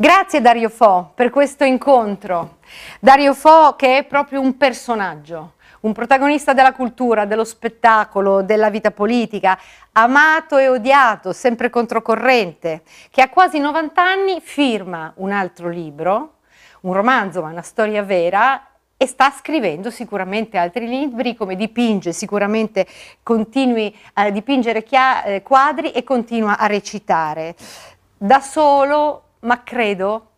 Grazie Dario Fo per questo incontro. Dario Fo che è proprio un personaggio, un protagonista della cultura, dello spettacolo, della vita politica, amato e odiato, sempre controcorrente, che a quasi 90 anni firma un altro libro, un romanzo ma una storia vera e sta scrivendo sicuramente altri libri, come dipinge, sicuramente continui a dipingere eh, quadri e continua a recitare. Da solo, ma credo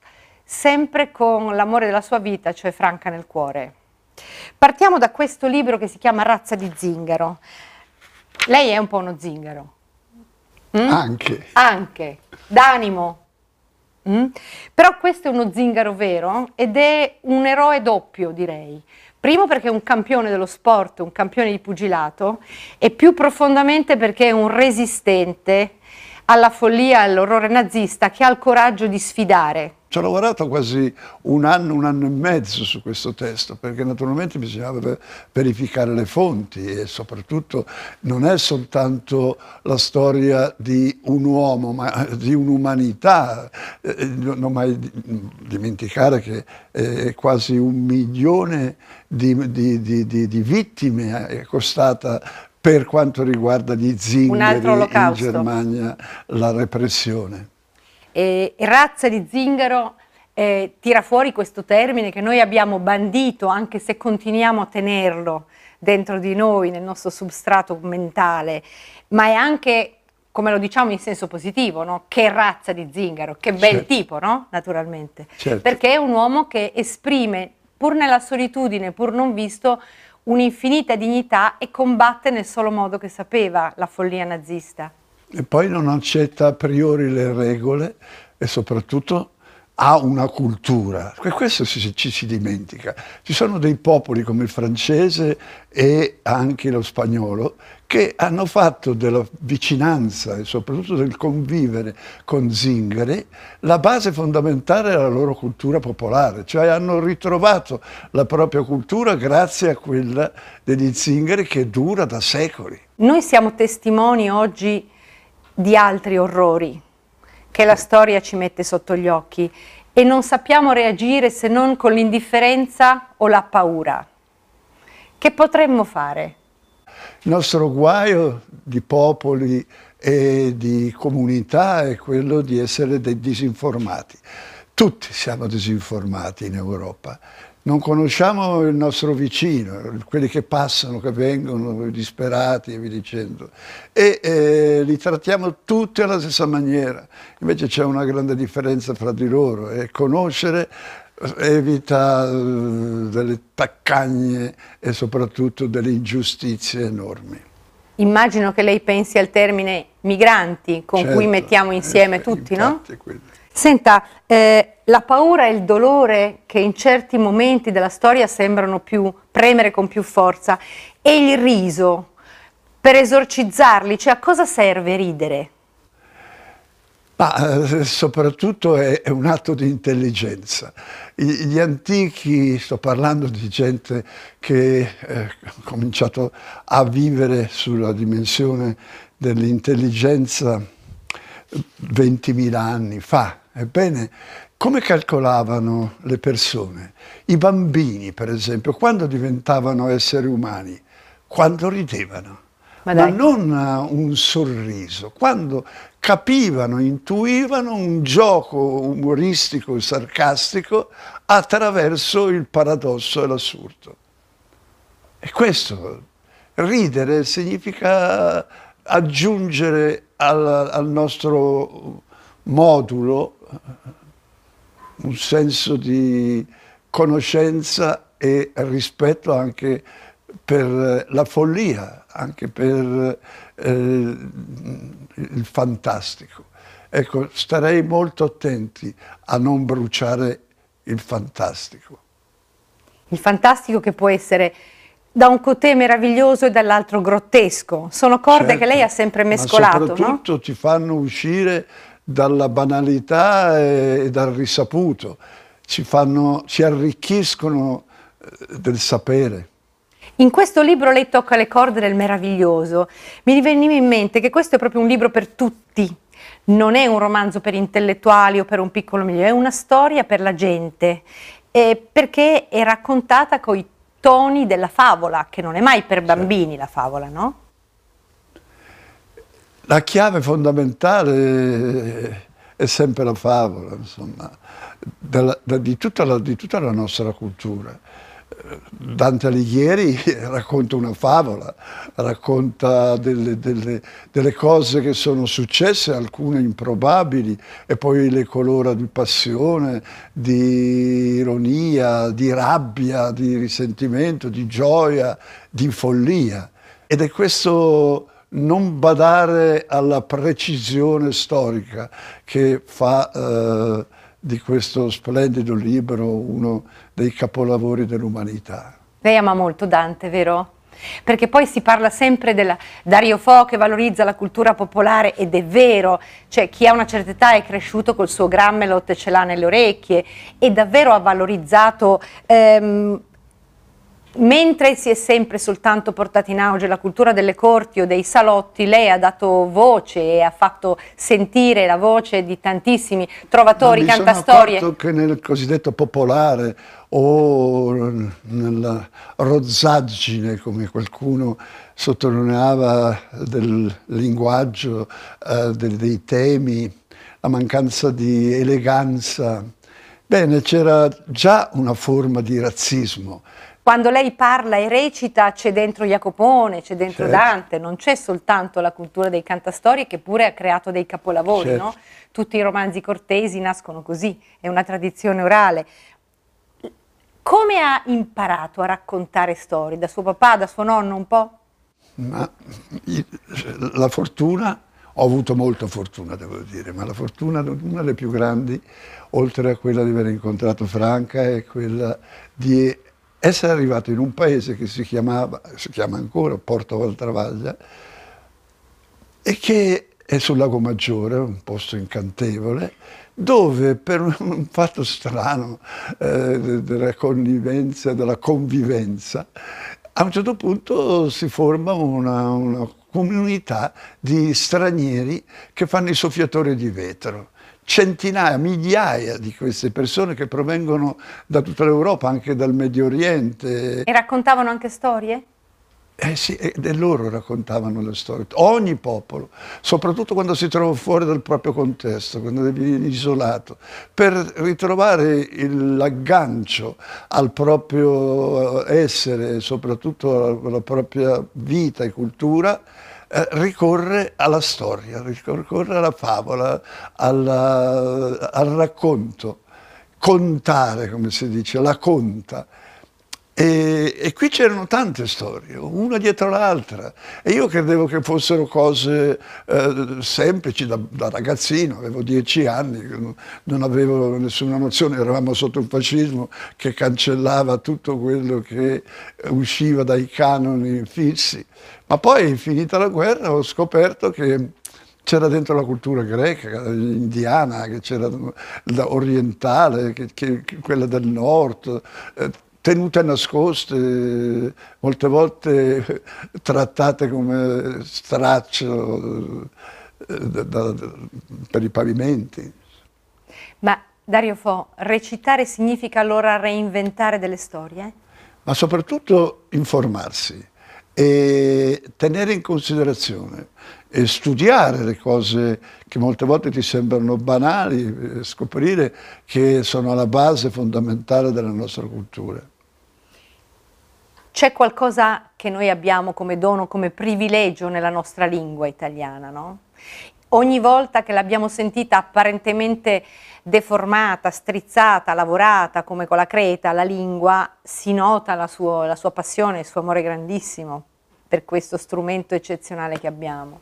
sempre con l'amore della sua vita, cioè Franca nel cuore. Partiamo da questo libro che si chiama Razza di zingaro. Lei è un po' uno zingaro. Mm? Anche. Anche. D'animo. Mm? Però questo è uno zingaro vero ed è un eroe doppio, direi. Primo perché è un campione dello sport, un campione di pugilato e più profondamente perché è un resistente alla follia e all'orrore nazista che ha il coraggio di sfidare. Ci ho lavorato quasi un anno, un anno e mezzo su questo testo, perché naturalmente bisognava verificare le fonti e soprattutto non è soltanto la storia di un uomo, ma di un'umanità. Eh, non mai dimenticare che è quasi un milione di, di, di, di vittime è costata per quanto riguarda gli zingari in Germania, la repressione. E, razza di zingaro eh, tira fuori questo termine che noi abbiamo bandito, anche se continuiamo a tenerlo dentro di noi, nel nostro substrato mentale, ma è anche, come lo diciamo in senso positivo, no? che razza di zingaro, che bel certo. tipo, no? naturalmente, certo. perché è un uomo che esprime, pur nella solitudine, pur non visto, un'infinita dignità e combatte nel solo modo che sapeva la follia nazista. E poi non accetta a priori le regole e soprattutto ha una cultura, questo ci, ci, si dimentica. Ci sono dei popoli come il francese e anche lo spagnolo che hanno fatto della vicinanza e soprattutto del convivere con zingari la base fondamentale della loro cultura popolare, cioè hanno ritrovato la propria cultura grazie a quella degli zingari che dura da secoli. Noi siamo testimoni oggi di altri orrori che la storia ci mette sotto gli occhi e non sappiamo reagire se non con l'indifferenza o la paura. Che potremmo fare? Il nostro guaio di popoli e di comunità è quello di essere dei disinformati. Tutti siamo disinformati in Europa non conosciamo il nostro vicino, quelli che passano, che vengono disperati e via dicendo, e eh, li trattiamo tutti alla stessa maniera. Invece c'è una grande differenza fra di loro e conoscere evita uh, delle taccagne e soprattutto delle ingiustizie enormi. Immagino che lei pensi al termine migranti con certo, cui mettiamo insieme eh, tutti, no? Quelli. Senta, eh, la paura e il dolore che in certi momenti della storia sembrano più premere con più forza e il riso per esorcizzarli, cioè a cosa serve ridere? Ma eh, soprattutto è, è, un atto di intelligenza. I, gli antichi, sto parlando di gente che eh, ha cominciato a vivere sulla dimensione dell'intelligenza 20.000 anni fa, Ebbene, come calcolavano le persone? I bambini, per esempio, quando diventavano esseri umani? Quando ridevano. Ma, ma non un sorriso, quando capivano, intuivano un gioco umoristico e sarcastico attraverso il paradosso e l'assurdo. E questo, ridere significa aggiungere al, al nostro modulo un senso di conoscenza e rispetto anche per la follia, anche per eh, il fantastico. Ecco, starei molto attenti a non bruciare il fantastico. Il fantastico che può essere da un cotè meraviglioso e dall'altro grottesco. Sono corde certo, che lei ha sempre mescolato, ma soprattutto no? ti fanno uscire dalla banalità e, dal risaputo, ci, fanno, ci arricchiscono eh, del sapere. In questo libro lei tocca le corde del meraviglioso. Mi veniva in mente che questo è proprio un libro per tutti, non è un romanzo per intellettuali o per un piccolo milione, è una storia per la gente, eh, perché è raccontata con i toni della favola, che non è mai per bambini la favola, no? La chiave fondamentale è sempre la favola, insomma, della, di, tutta la, di tutta la nostra cultura. Dante Alighieri racconta una favola, racconta delle, delle, delle, cose che sono successe, alcune improbabili, e poi le colora di passione, di ironia, di rabbia, di risentimento, di gioia, di follia. Ed è questo non badare alla precisione storica che fa... Eh, di questo splendido libro, uno dei capolavori dell'umanità. Lei ama molto Dante, vero? Perché poi si parla sempre della Dario Fo che valorizza la cultura popolare ed è vero, cioè chi ha una certa età è cresciuto col suo Grammelot e ce l'ha nelle orecchie e davvero ha valorizzato ehm, Mentre si è sempre soltanto portata in auge la cultura delle corti o dei salotti, lei ha dato voce e ha fatto sentire la voce di tantissimi trovatori, cantastorie. Mi che nel cosiddetto popolare o nella rozzaggine, come qualcuno sottolineava, del linguaggio, eh, dei, dei temi, la mancanza di eleganza, bene, c'era già una forma di razzismo quando lei parla e recita c'è dentro Jacopone, c'è dentro certo. Dante, non c'è soltanto la cultura dei cantastorie che pure ha creato dei capolavori, certo. no? Tutti i romanzi cortesi nascono così, è una tradizione orale. Come ha imparato a raccontare storie? Da suo papà, da suo nonno un po'? Ma la fortuna, ho avuto molta fortuna devo dire, ma la fortuna, una delle più grandi, oltre a quella di aver incontrato Franca, è quella di essere arrivato in un paese che si chiamava, si chiama ancora Porto Valtravaglia, e che è sul Lago Maggiore, un posto incantevole, dove per un fatto strano eh, della connivenza, della convivenza, a un certo punto si forma una, una comunità di stranieri che fanno i soffiatori di vetro centinaia, migliaia di queste persone che provengono da tutta l'Europa, anche dal Medio Oriente. E raccontavano anche storie? Eh sì, e loro raccontavano le storie, ogni popolo, soprattutto quando si trova fuori dal proprio contesto, quando viene isolato, per ritrovare l'aggancio al proprio essere, soprattutto alla propria vita e cultura, eh, ricorre alla storia, ricorre alla favola, alla, al racconto, contare, come si dice, la conta. E, e, qui c'erano tante storie, una dietro l'altra, e io credevo che fossero cose eh, semplici da, da, ragazzino, avevo dieci anni, non avevo nessuna nozione, eravamo sotto un fascismo che cancellava tutto quello che usciva dai canoni fissi, ma poi finita la guerra ho scoperto che c'era dentro la cultura greca, indiana, che c'era orientale, che, che, quella del nord, eh, tenute nascoste, molte volte trattate come straccio eh, da, da, per i pavimenti. Ma Dario Fo, recitare significa allora reinventare delle storie? Ma soprattutto informarsi e tenere in considerazione e studiare le cose che molte volte ti sembrano banali, scoprire che sono alla base fondamentale della nostra cultura. C'è qualcosa che noi abbiamo come dono, come privilegio nella nostra lingua italiana, no? Ogni volta che l'abbiamo sentita apparentemente deformata, strizzata, lavorata come con la creta, la lingua, si nota la, sua, la sua passione, il suo amore grandissimo per questo strumento eccezionale che abbiamo.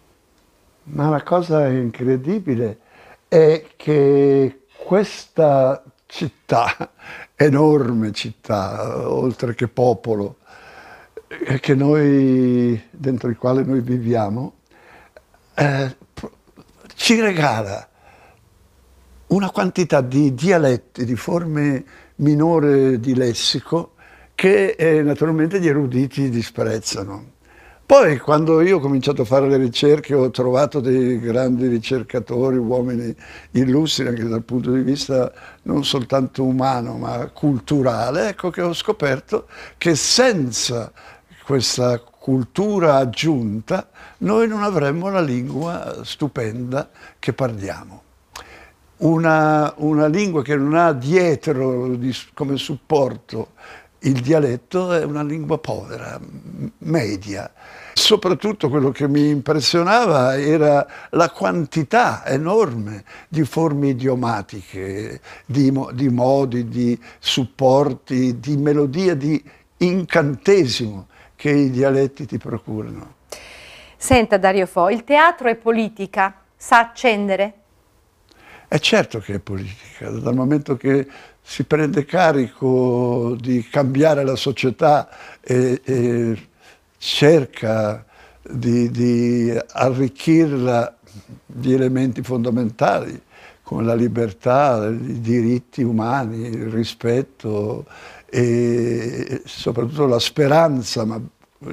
Ma la cosa incredibile è che questa città, enorme città, oltre che popolo, noi, dentro il quale noi viviamo, eh, ci regala una quantità di dialetti, di forme minore di lessico che eh, naturalmente gli eruditi disprezzano. Poi quando io ho cominciato a fare le ricerche ho trovato dei grandi ricercatori, uomini illustri anche dal punto di vista non soltanto umano ma culturale, ecco che ho scoperto che senza questa cultura aggiunta noi non avremmo la lingua stupenda che parliamo. Una, una lingua che non ha dietro di, come supporto il dialetto è una lingua povera, media. Soprattutto quello che mi impressionava era la quantità enorme di forme idiomatiche, di, di modi, di supporti, di melodie, di incantesimo che i dialetti ti procurano. Senta Dario Fo, il teatro è politica, sa accendere? È certo che è politica, dal momento che si prende carico di cambiare la società e, e cerca di, di, arricchirla di elementi fondamentali come la libertà, i diritti umani, il rispetto e soprattutto la speranza, ma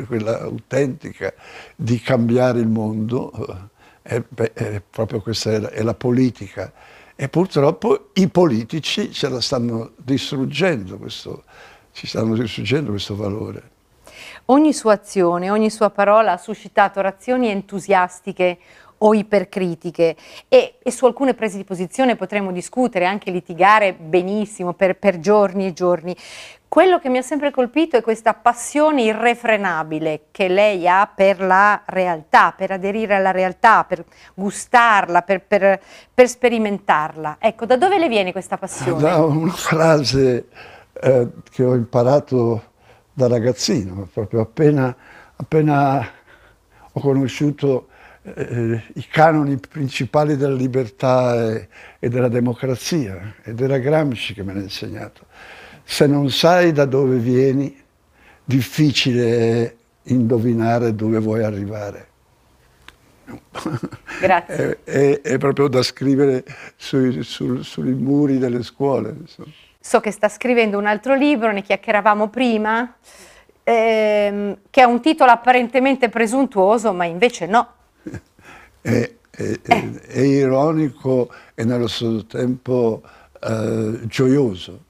quella autentica, di cambiare il mondo, è, è proprio questa è la, è la politica e purtroppo i politici ce la stanno distruggendo questo, ci stanno distruggendo questo valore. Ogni sua azione, ogni sua parola ha suscitato reazioni entusiastiche o ipercritiche e, e, su alcune prese di posizione potremmo discutere, anche litigare benissimo per, per giorni e giorni. Quello che mi ha sempre colpito è questa passione irrefrenabile che lei ha per la realtà, per aderire alla realtà, per gustarla, per, per, per sperimentarla. Ecco, da dove le viene questa passione? Da una frase eh, che ho imparato da ragazzino, proprio appena, appena ho conosciuto eh, i canoni principali della libertà e, e della democrazia, ed era Gramsci che me l'ha insegnato se non sai da dove vieni, difficile è indovinare dove vuoi arrivare. Grazie. è, è, è, proprio da scrivere sui, sul, sui muri delle scuole. Insomma. So che sta scrivendo un altro libro, ne chiacchieravamo prima, ehm, che ha un titolo apparentemente presuntuoso, ma invece no. È, è, eh. è, ironico e nello stesso tempo eh, gioioso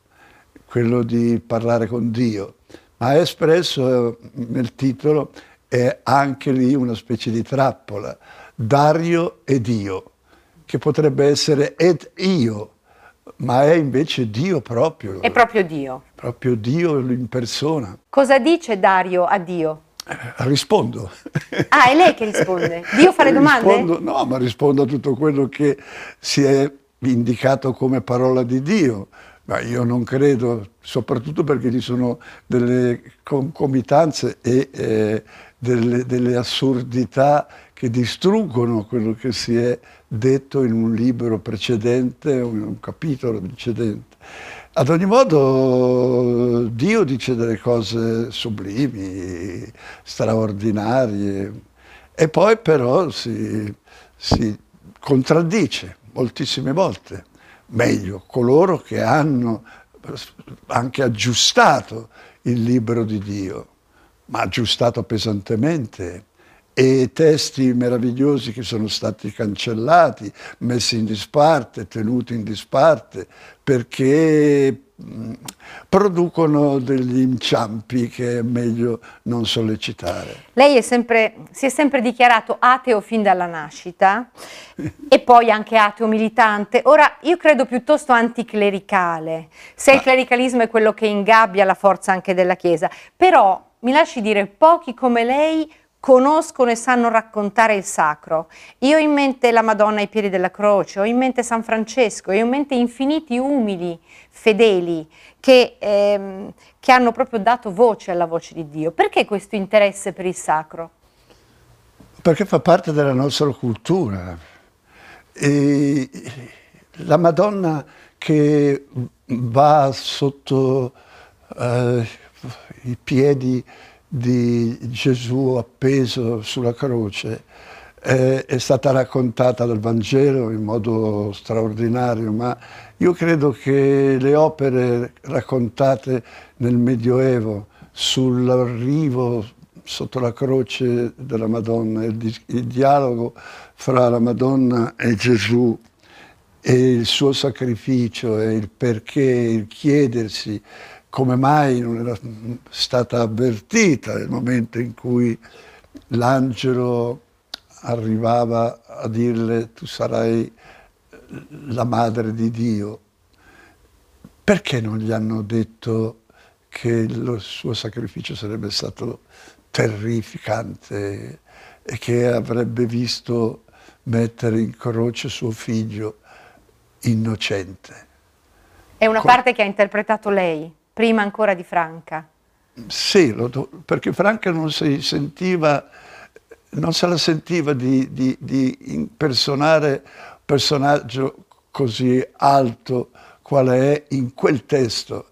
quello di parlare con Dio, ma è espresso eh, nel titolo è anche lì una specie di trappola, Dario e Dio, che potrebbe essere ed io, ma è invece Dio proprio. È proprio Dio. Proprio Dio in persona. Cosa dice Dario a Dio? Rispondo. Ah, è lei che risponde? Dio fa le domande? Rispondo, no, ma rispondo a tutto quello che si è indicato come parola di Dio. Ma io non credo, soprattutto perché ci sono delle concomitanze e eh, delle, delle, assurdità che distruggono quello che si è detto in un libro precedente o in un capitolo precedente. Ad ogni modo Dio dice delle cose sublimi, straordinarie, e poi però si, si contraddice moltissime volte. Meglio, coloro che hanno anche aggiustato il libro di Dio, ma aggiustato pesantemente, e testi meravigliosi che sono stati cancellati, messi in disparte, tenuti in disparte, perché producono degli inciampi che è meglio non sollecitare. Lei è sempre, si è sempre dichiarato ateo fin dalla nascita e poi anche ateo militante. Ora io credo piuttosto anticlericale, se il clericalismo è quello che ingabbia la forza anche della Chiesa, però mi lasci dire, pochi come lei conoscono e sanno raccontare il sacro. Io ho in mente la Madonna ai piedi della croce, ho in mente San Francesco, ho in mente infiniti umili, fedeli, che, ehm, che hanno proprio dato voce alla voce di Dio. Perché questo interesse per il sacro? Perché fa parte della nostra cultura. E la Madonna che va sotto eh, i piedi di Gesù appeso sulla croce è, è stata raccontata dal Vangelo in modo straordinario, ma io credo che le opere raccontate nel Medioevo sull'arrivo sotto la croce della Madonna, il, di- il dialogo fra la Madonna e Gesù e il suo sacrificio e il perché, il chiedersi come mai non era stata avvertita nel momento in cui l'angelo arrivava a dirle tu sarai la madre di Dio. Perché non gli hanno detto che il suo sacrificio sarebbe stato terrificante e che avrebbe visto mettere in croce suo figlio innocente? È una parte che ha interpretato lei, prima ancora di Franca. Sì, perché Franca non si sentiva, non se la sentiva di, di, di impersonare un personaggio così alto quale è in quel testo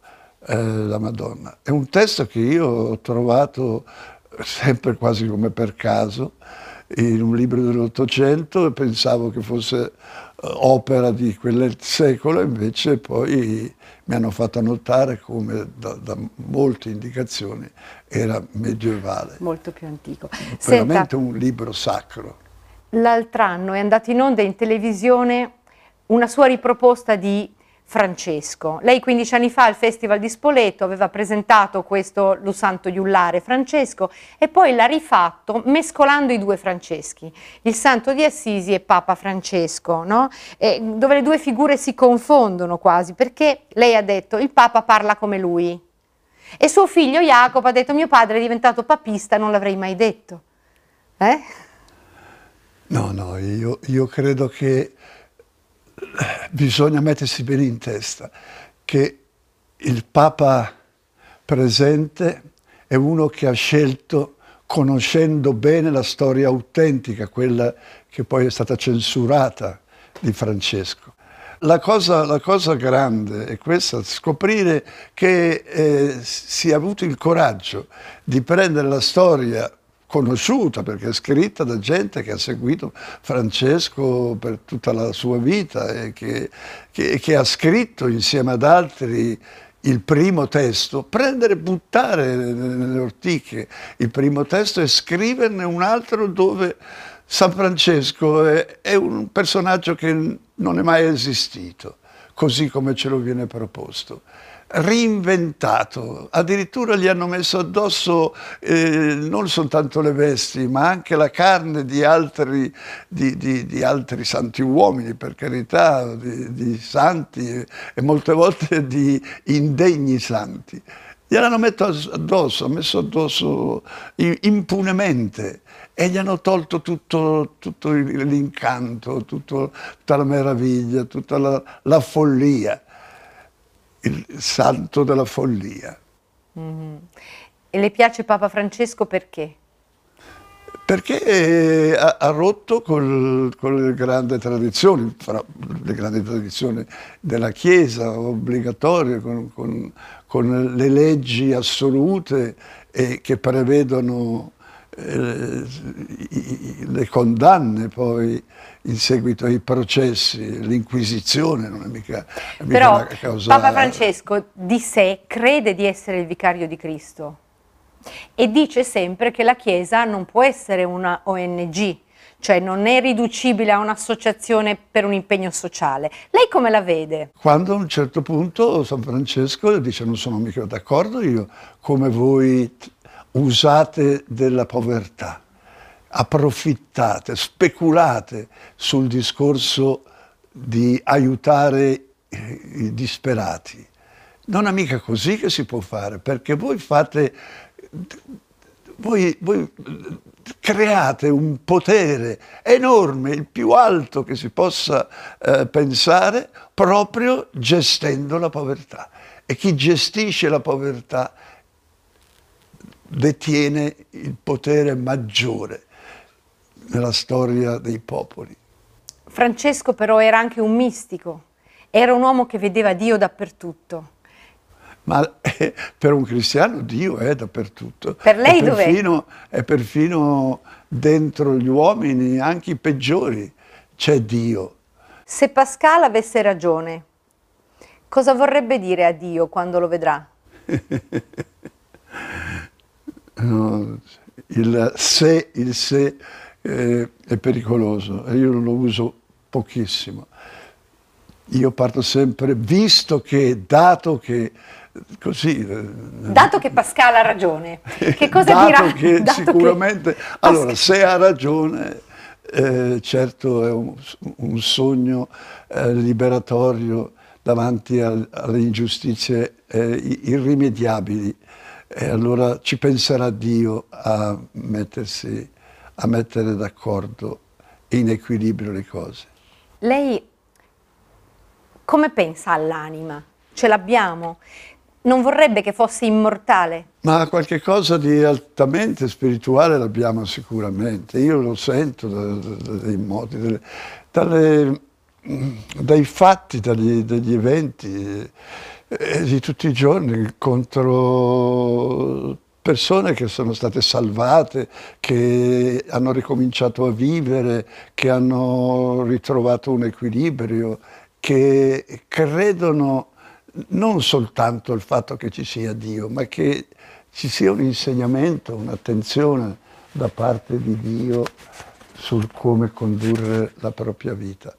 eh, la Madonna. È un testo che io ho trovato sempre quasi come per caso in un libro dell'Ottocento e pensavo che fosse opera di quel secolo, invece poi mi hanno fatto notare come da, da molte indicazioni era medievale. Molto più antico. Veramente Senta, un libro sacro. L'altro anno è andata in onda in televisione una sua riproposta di Francesco. Lei 15 anni fa al Festival di Spoleto aveva presentato questo Lo Santo Iullare Francesco e poi l'ha rifatto mescolando i due Franceschi, il Santo di Assisi e Papa Francesco, no? dove le due figure si confondono quasi perché lei ha detto il Papa parla come lui e suo figlio Jacopo ha detto mio padre è diventato papista, non l'avrei mai detto. Eh? No, no, io, io credo che bisogna mettersi bene in testa che il Papa presente è uno che ha scelto conoscendo bene la storia autentica, quella che poi è stata censurata di Francesco. La cosa, la cosa grande è questa, scoprire che eh, si è avuto il coraggio di prendere la storia conosciuta perché è scritta da gente che ha seguito Francesco per tutta la sua vita e che, che, che ha scritto insieme ad altri il primo testo, prendere e buttare nelle ortiche il primo testo e scriverne un altro dove San Francesco è, è un personaggio che non è mai esistito, così come ce lo viene proposto reinventato, addirittura gli hanno messo addosso eh, non soltanto le vesti, ma anche la carne di altri, di, di, di altri santi uomini, per carità, di, santi e, molte volte di indegni santi. Gliel'hanno messo addosso, messo addosso impunemente e gli hanno tolto tutto, tutto l'incanto, tutta la meraviglia, tutta la, la follia il santo della follia. Mm-hmm. E le piace Papa Francesco perché? Perché eh, ha, ha, rotto con, con le grandi tradizioni, fra le grandi tradizioni della Chiesa, obbligatorie, con, con, con le leggi assolute eh, che prevedono le condanne poi in seguito ai processi, l'inquisizione non è mica, è mica Però una causa... Papa Francesco di sé crede di essere il vicario di Cristo e dice sempre che la Chiesa non può essere una ONG, cioè non è riducibile a un'associazione per un impegno sociale. Lei come la vede? Quando a un certo punto San Francesco dice non sono mica d'accordo io come voi usate della povertà, approfittate, speculate sul discorso di aiutare i disperati. Non è mica così che si può fare, perché voi fate, voi, voi create un potere enorme, il più alto che si possa eh, pensare, proprio gestendo la povertà. E chi gestisce la povertà detiene il potere maggiore nella storia dei popoli. Francesco però era anche un mistico, era un uomo che vedeva Dio dappertutto. Ma eh, per un cristiano Dio è dappertutto. Per lei dov'è? È perfino dentro gli uomini, anche i peggiori, c'è Dio. Se Pascal avesse ragione, cosa vorrebbe dire a Dio quando lo vedrà? No, il se, il se eh, è pericoloso e io lo uso pochissimo. Io parto sempre, visto che, dato che, così... Eh, dato che Pascal ha ragione, che cosa dato dirà? Che dato sicuramente, che allora, se ha ragione, eh, certo è un, un sogno eh, liberatorio davanti al, alle ingiustizie eh, irrimediabili e allora ci penserà Dio a, mettersi, a mettere d'accordo in equilibrio le cose. Lei come pensa all'anima? Ce l'abbiamo? Non vorrebbe che fosse immortale? Ma qualche cosa di altamente spirituale l'abbiamo sicuramente. Io lo sento dai modi, dalle, dai fatti, dagli, dagli eventi eh, di tutti i giorni contro persone che sono state salvate, che hanno ricominciato a vivere, che hanno ritrovato un equilibrio, che credono non soltanto al fatto che ci sia Dio, ma che ci sia un insegnamento, un'attenzione da parte di Dio sul come condurre la propria vita.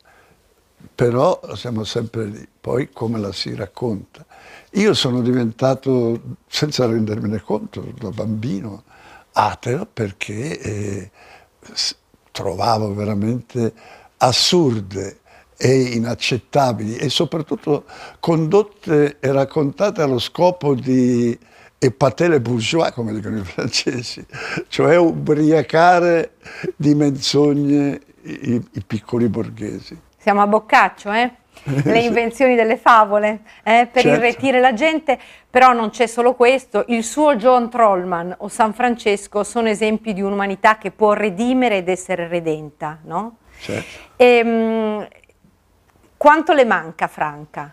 Però siamo sempre lì, poi come la si racconta. Io sono diventato, senza rendermene conto, da bambino, ateo perché eh, trovavo veramente assurde e inaccettabili e soprattutto condotte e raccontate allo scopo di epatele bourgeois, come dicono i francesi, cioè ubriacare di menzogne i, i piccoli borghesi. Siamo a Boccaccio, eh? le invenzioni delle favole eh, per certo. irretire la gente, però non c'è solo questo, il suo John Trollman o San Francesco sono esempi di un'umanità che può redimere ed essere redenta, no? Certo. E, ehm, quanto le manca Franca?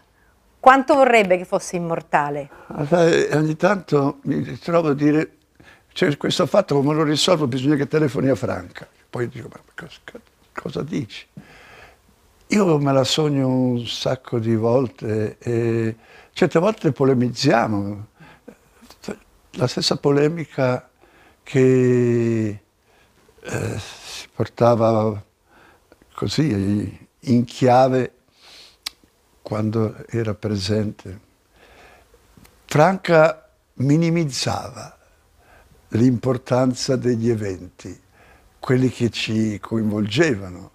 Quanto vorrebbe che fosse immortale? ogni tanto mi trovo a dire, c'è questo fatto come lo risolvo, bisogna che telefoni a Franca. Poi dico, ma cosa, cosa dici? Io me la sogno un sacco di volte e certe volte polemizziamo. La stessa polemica che eh, si portava così in chiave quando era presente. Franca minimizzava l'importanza degli eventi, quelli che ci coinvolgevano.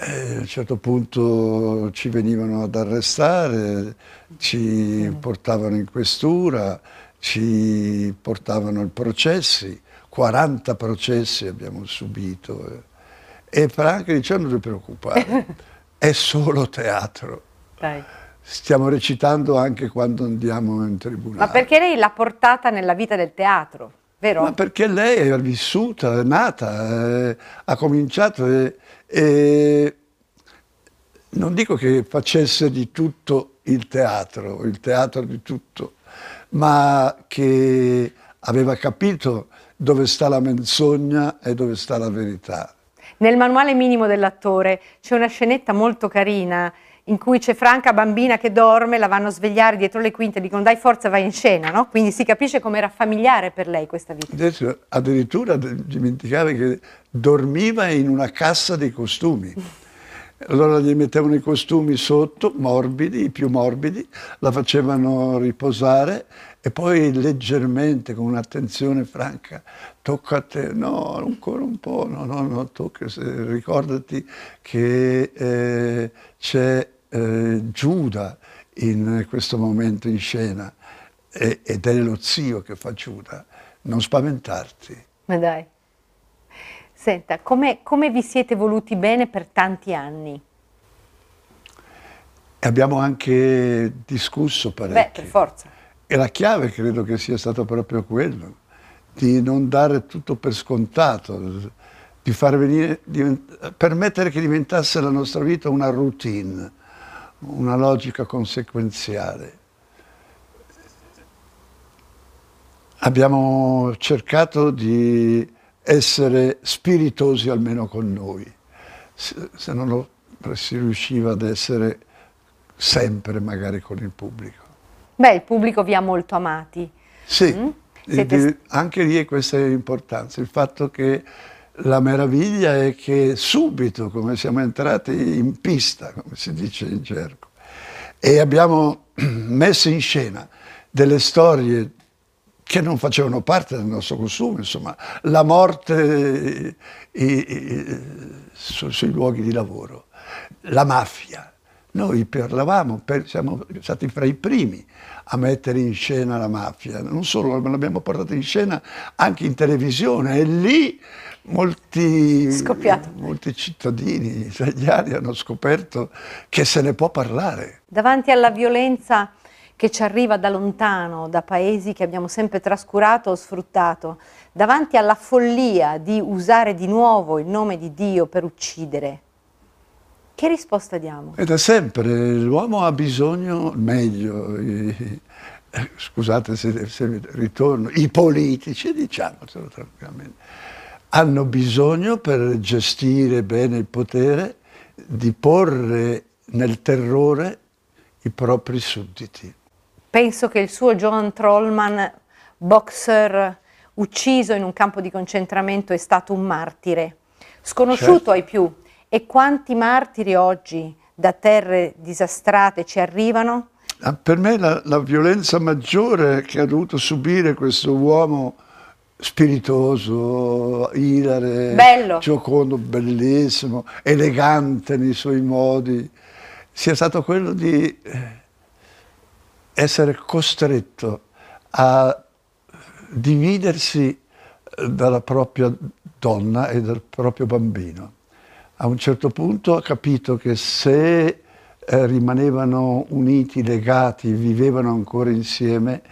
E a un certo punto ci venivano ad arrestare, ci portavano in questura, ci portavano ai processi, 40 processi abbiamo subito. E Franca dice non ti preoccupare, è solo teatro. Dai. Stiamo recitando anche quando andiamo in tribunale. Ma perché lei l'ha portata nella vita del teatro, vero? Ma perché lei è vissuta, è nata, è, ha cominciato e, e non dico che facesse di tutto il teatro, il teatro di tutto, ma che aveva capito dove sta la menzogna e dove sta la verità. Nel manuale minimo dell'attore c'è una scenetta molto carina in cui c'è Franca bambina che dorme, la vanno a svegliare dietro le quinte, dicono dai forza vai in scena, no? Quindi si capisce come era familiare per lei questa vita. Adesso, addirittura dimenticare che dormiva in una cassa dei costumi. Allora gli mettevano i costumi sotto, morbidi, i più morbidi, la facevano riposare e poi leggermente, con un'attenzione franca, tocca a te, no, ancora un po', no, no, no, tocca, ricordati che eh, c'è eh, Giuda in questo momento in scena e, ed è lo zio che fa Giuda, non spaventarti. Ma dai. Senta, come, come vi siete voluti bene per tanti anni? Abbiamo anche discusso parecchio. Beh, per forza. E la chiave credo che sia stato proprio quello, di non dare tutto per scontato, di far venire, di permettere che diventasse la nostra vita una routine, una logica conseguenziale. Abbiamo cercato di essere spiritosi almeno con noi, se, non lo, si riusciva ad essere sempre magari con il pubblico. Beh, il pubblico vi ha molto amati. Sì, mm? Siete... Anche lì è questa importanza, il fatto che la meraviglia è che subito, come siamo entrati in pista, come si dice in gergo, e abbiamo messo in scena delle storie che non facevano parte del nostro costume, insomma, la morte i, i, su, sui luoghi di lavoro, la mafia. Noi parlavamo, per, siamo stati fra i primi a mettere in scena la mafia, non solo, ma l'abbiamo portata in scena anche in televisione e lì molti, molti cittadini italiani hanno scoperto che se ne può parlare. Davanti alla violenza che ci arriva da lontano, da paesi che abbiamo sempre trascurato o sfruttato, davanti alla follia di usare di nuovo il nome di Dio per uccidere, che risposta diamo? E da sempre l'uomo ha bisogno, meglio, i, scusate se, se ritorno, i politici, diciamocelo tranquillamente, hanno bisogno per gestire bene il potere di porre nel terrore i propri sudditi penso che il suo John Trollman, boxer ucciso in un campo di concentramento, è stato un martire, sconosciuto certo. ai più. E quanti martiri oggi da terre disastrate ci arrivano? Ah, per me la, la violenza maggiore che ha dovuto subire questo uomo spiritoso, ilare, Bello. giocondo, bellissimo, elegante nei suoi modi, sia stato quello di eh, essere costretto a dividersi eh, dalla propria donna e dal proprio bambino. A un certo punto ha capito che se eh, rimanevano uniti, legati, vivevano ancora insieme,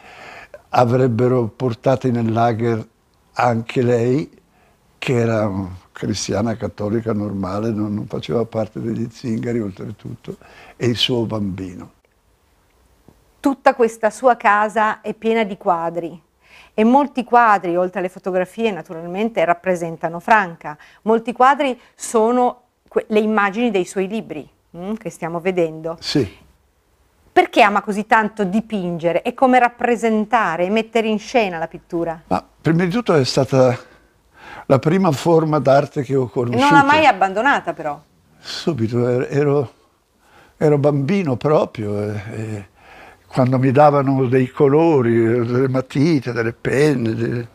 avrebbero portato nel lager anche lei, che era cristiana cattolica normale, non, non faceva parte degli zingari oltretutto, e il suo bambino tutta questa sua casa è piena di quadri e molti quadri, oltre alle fotografie naturalmente, rappresentano Franca. Molti quadri sono le immagini dei suoi libri hm, che stiamo vedendo. Sì. Perché ama così tanto dipingere e come rappresentare e mettere in scena la pittura? Ma prima di tutto è stata la prima forma d'arte che ho conosciuto. E non l'ha mai abbandonata però? Subito, ero, ero bambino proprio. E, e quando mi davano dei colori, delle matite, delle penne, de,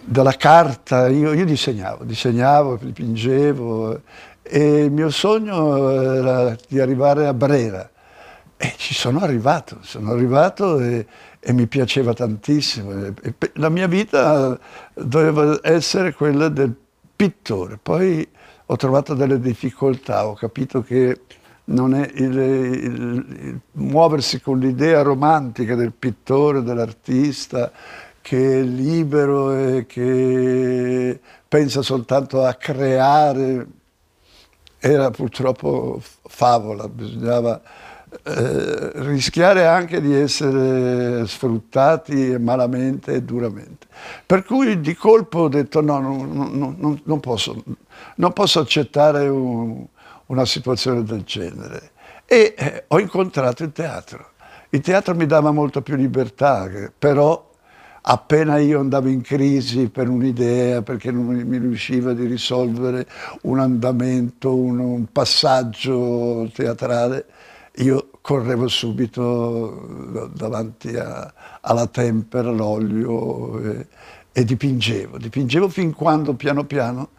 della carta, io, io, disegnavo, disegnavo, dipingevo e il mio sogno era di arrivare a Brera e ci sono arrivato, sono arrivato e, e mi piaceva tantissimo. E, la mia vita doveva essere quella del pittore, poi ho trovato delle difficoltà, ho capito che non è il, il, il muoversi con l'idea romantica del pittore, dell'artista, che è libero e che pensa soltanto a creare, era purtroppo favola, bisognava eh, rischiare anche di essere sfruttati malamente e duramente. Per cui di colpo ho detto no, no, no, no non, posso, non posso accettare un, una situazione del genere. E eh, ho incontrato il teatro. Il teatro mi dava molta più libertà, però appena io andavo in crisi per un'idea, perché non mi riusciva di risolvere un andamento, un, un passaggio teatrale, io correvo subito davanti a, alla tempera, all'olio e, e dipingevo. Dipingevo fin quando piano piano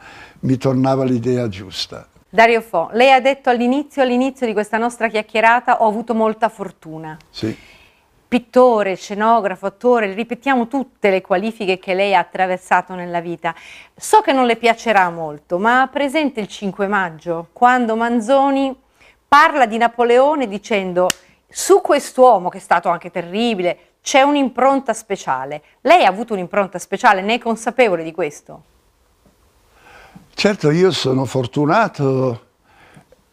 mi tornava l'idea giusta. Dario Fo, lei ha detto all'inizio, all'inizio di questa nostra chiacchierata, ho avuto molta fortuna. Sì. Pittore, scenografo, attore, ripetiamo tutte le qualifiche che lei ha attraversato nella vita. So che non le piacerà molto, ma presente il 5 maggio, quando Manzoni parla di Napoleone dicendo su quest'uomo, che è stato anche terribile, c'è un'impronta speciale. Lei ha avuto un'impronta speciale, ne è consapevole di questo? Certo, io sono fortunato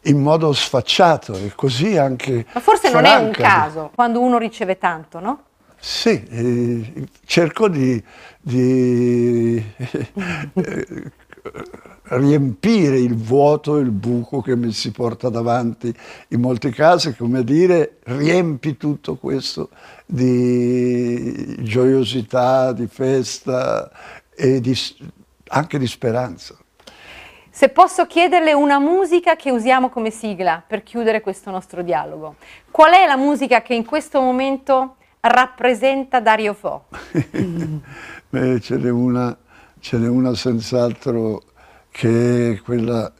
in modo sfacciato e così anche... Ma forse franca. non è un caso quando uno riceve tanto, no? Sì, eh, cerco di, di eh, riempire il vuoto, il buco che mi si porta davanti in molti casi, come dire, riempi tutto questo di gioiosità, di festa e di, anche di speranza. Se posso chiederle una musica che usiamo come sigla per chiudere questo nostro dialogo, qual è la musica che in questo momento rappresenta Dario Fo? Beh, ce n'è una, ce n'è una senz'altro che è quella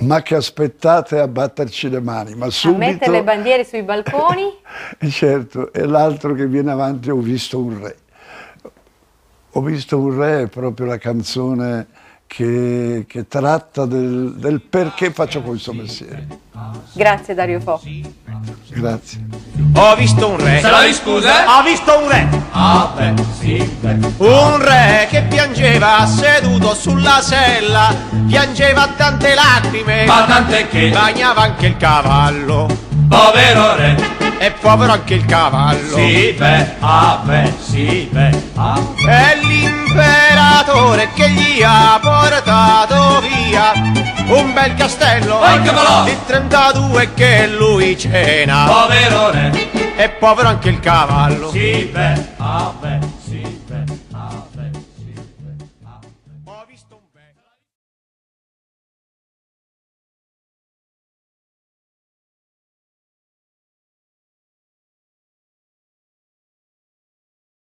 ma che aspettate a batterci le mani, ma subito... A mettere le bandiere sui balconi? certo, e l'altro che viene avanti, ho visto un re. Ho visto un re, è proprio la canzone che, che tratta del, del, perché faccio questo mestiere. Grazie Dario Fo. Grazie. Ho visto un re. Se la scusa? Ho visto un re. Ah beh, sì, beh. Un re che piangeva seduto sulla sella, piangeva tante lacrime. Ma tante che bagnava anche il cavallo. Povero re. E povero anche il cavallo. Sì, beh, ah beh, sì, beh, ah. È l'imperatore che gli ha portato via un bel castello di 32 che lui cena. Povero re. E povero anche il cavallo. Sì, beh, ah beh.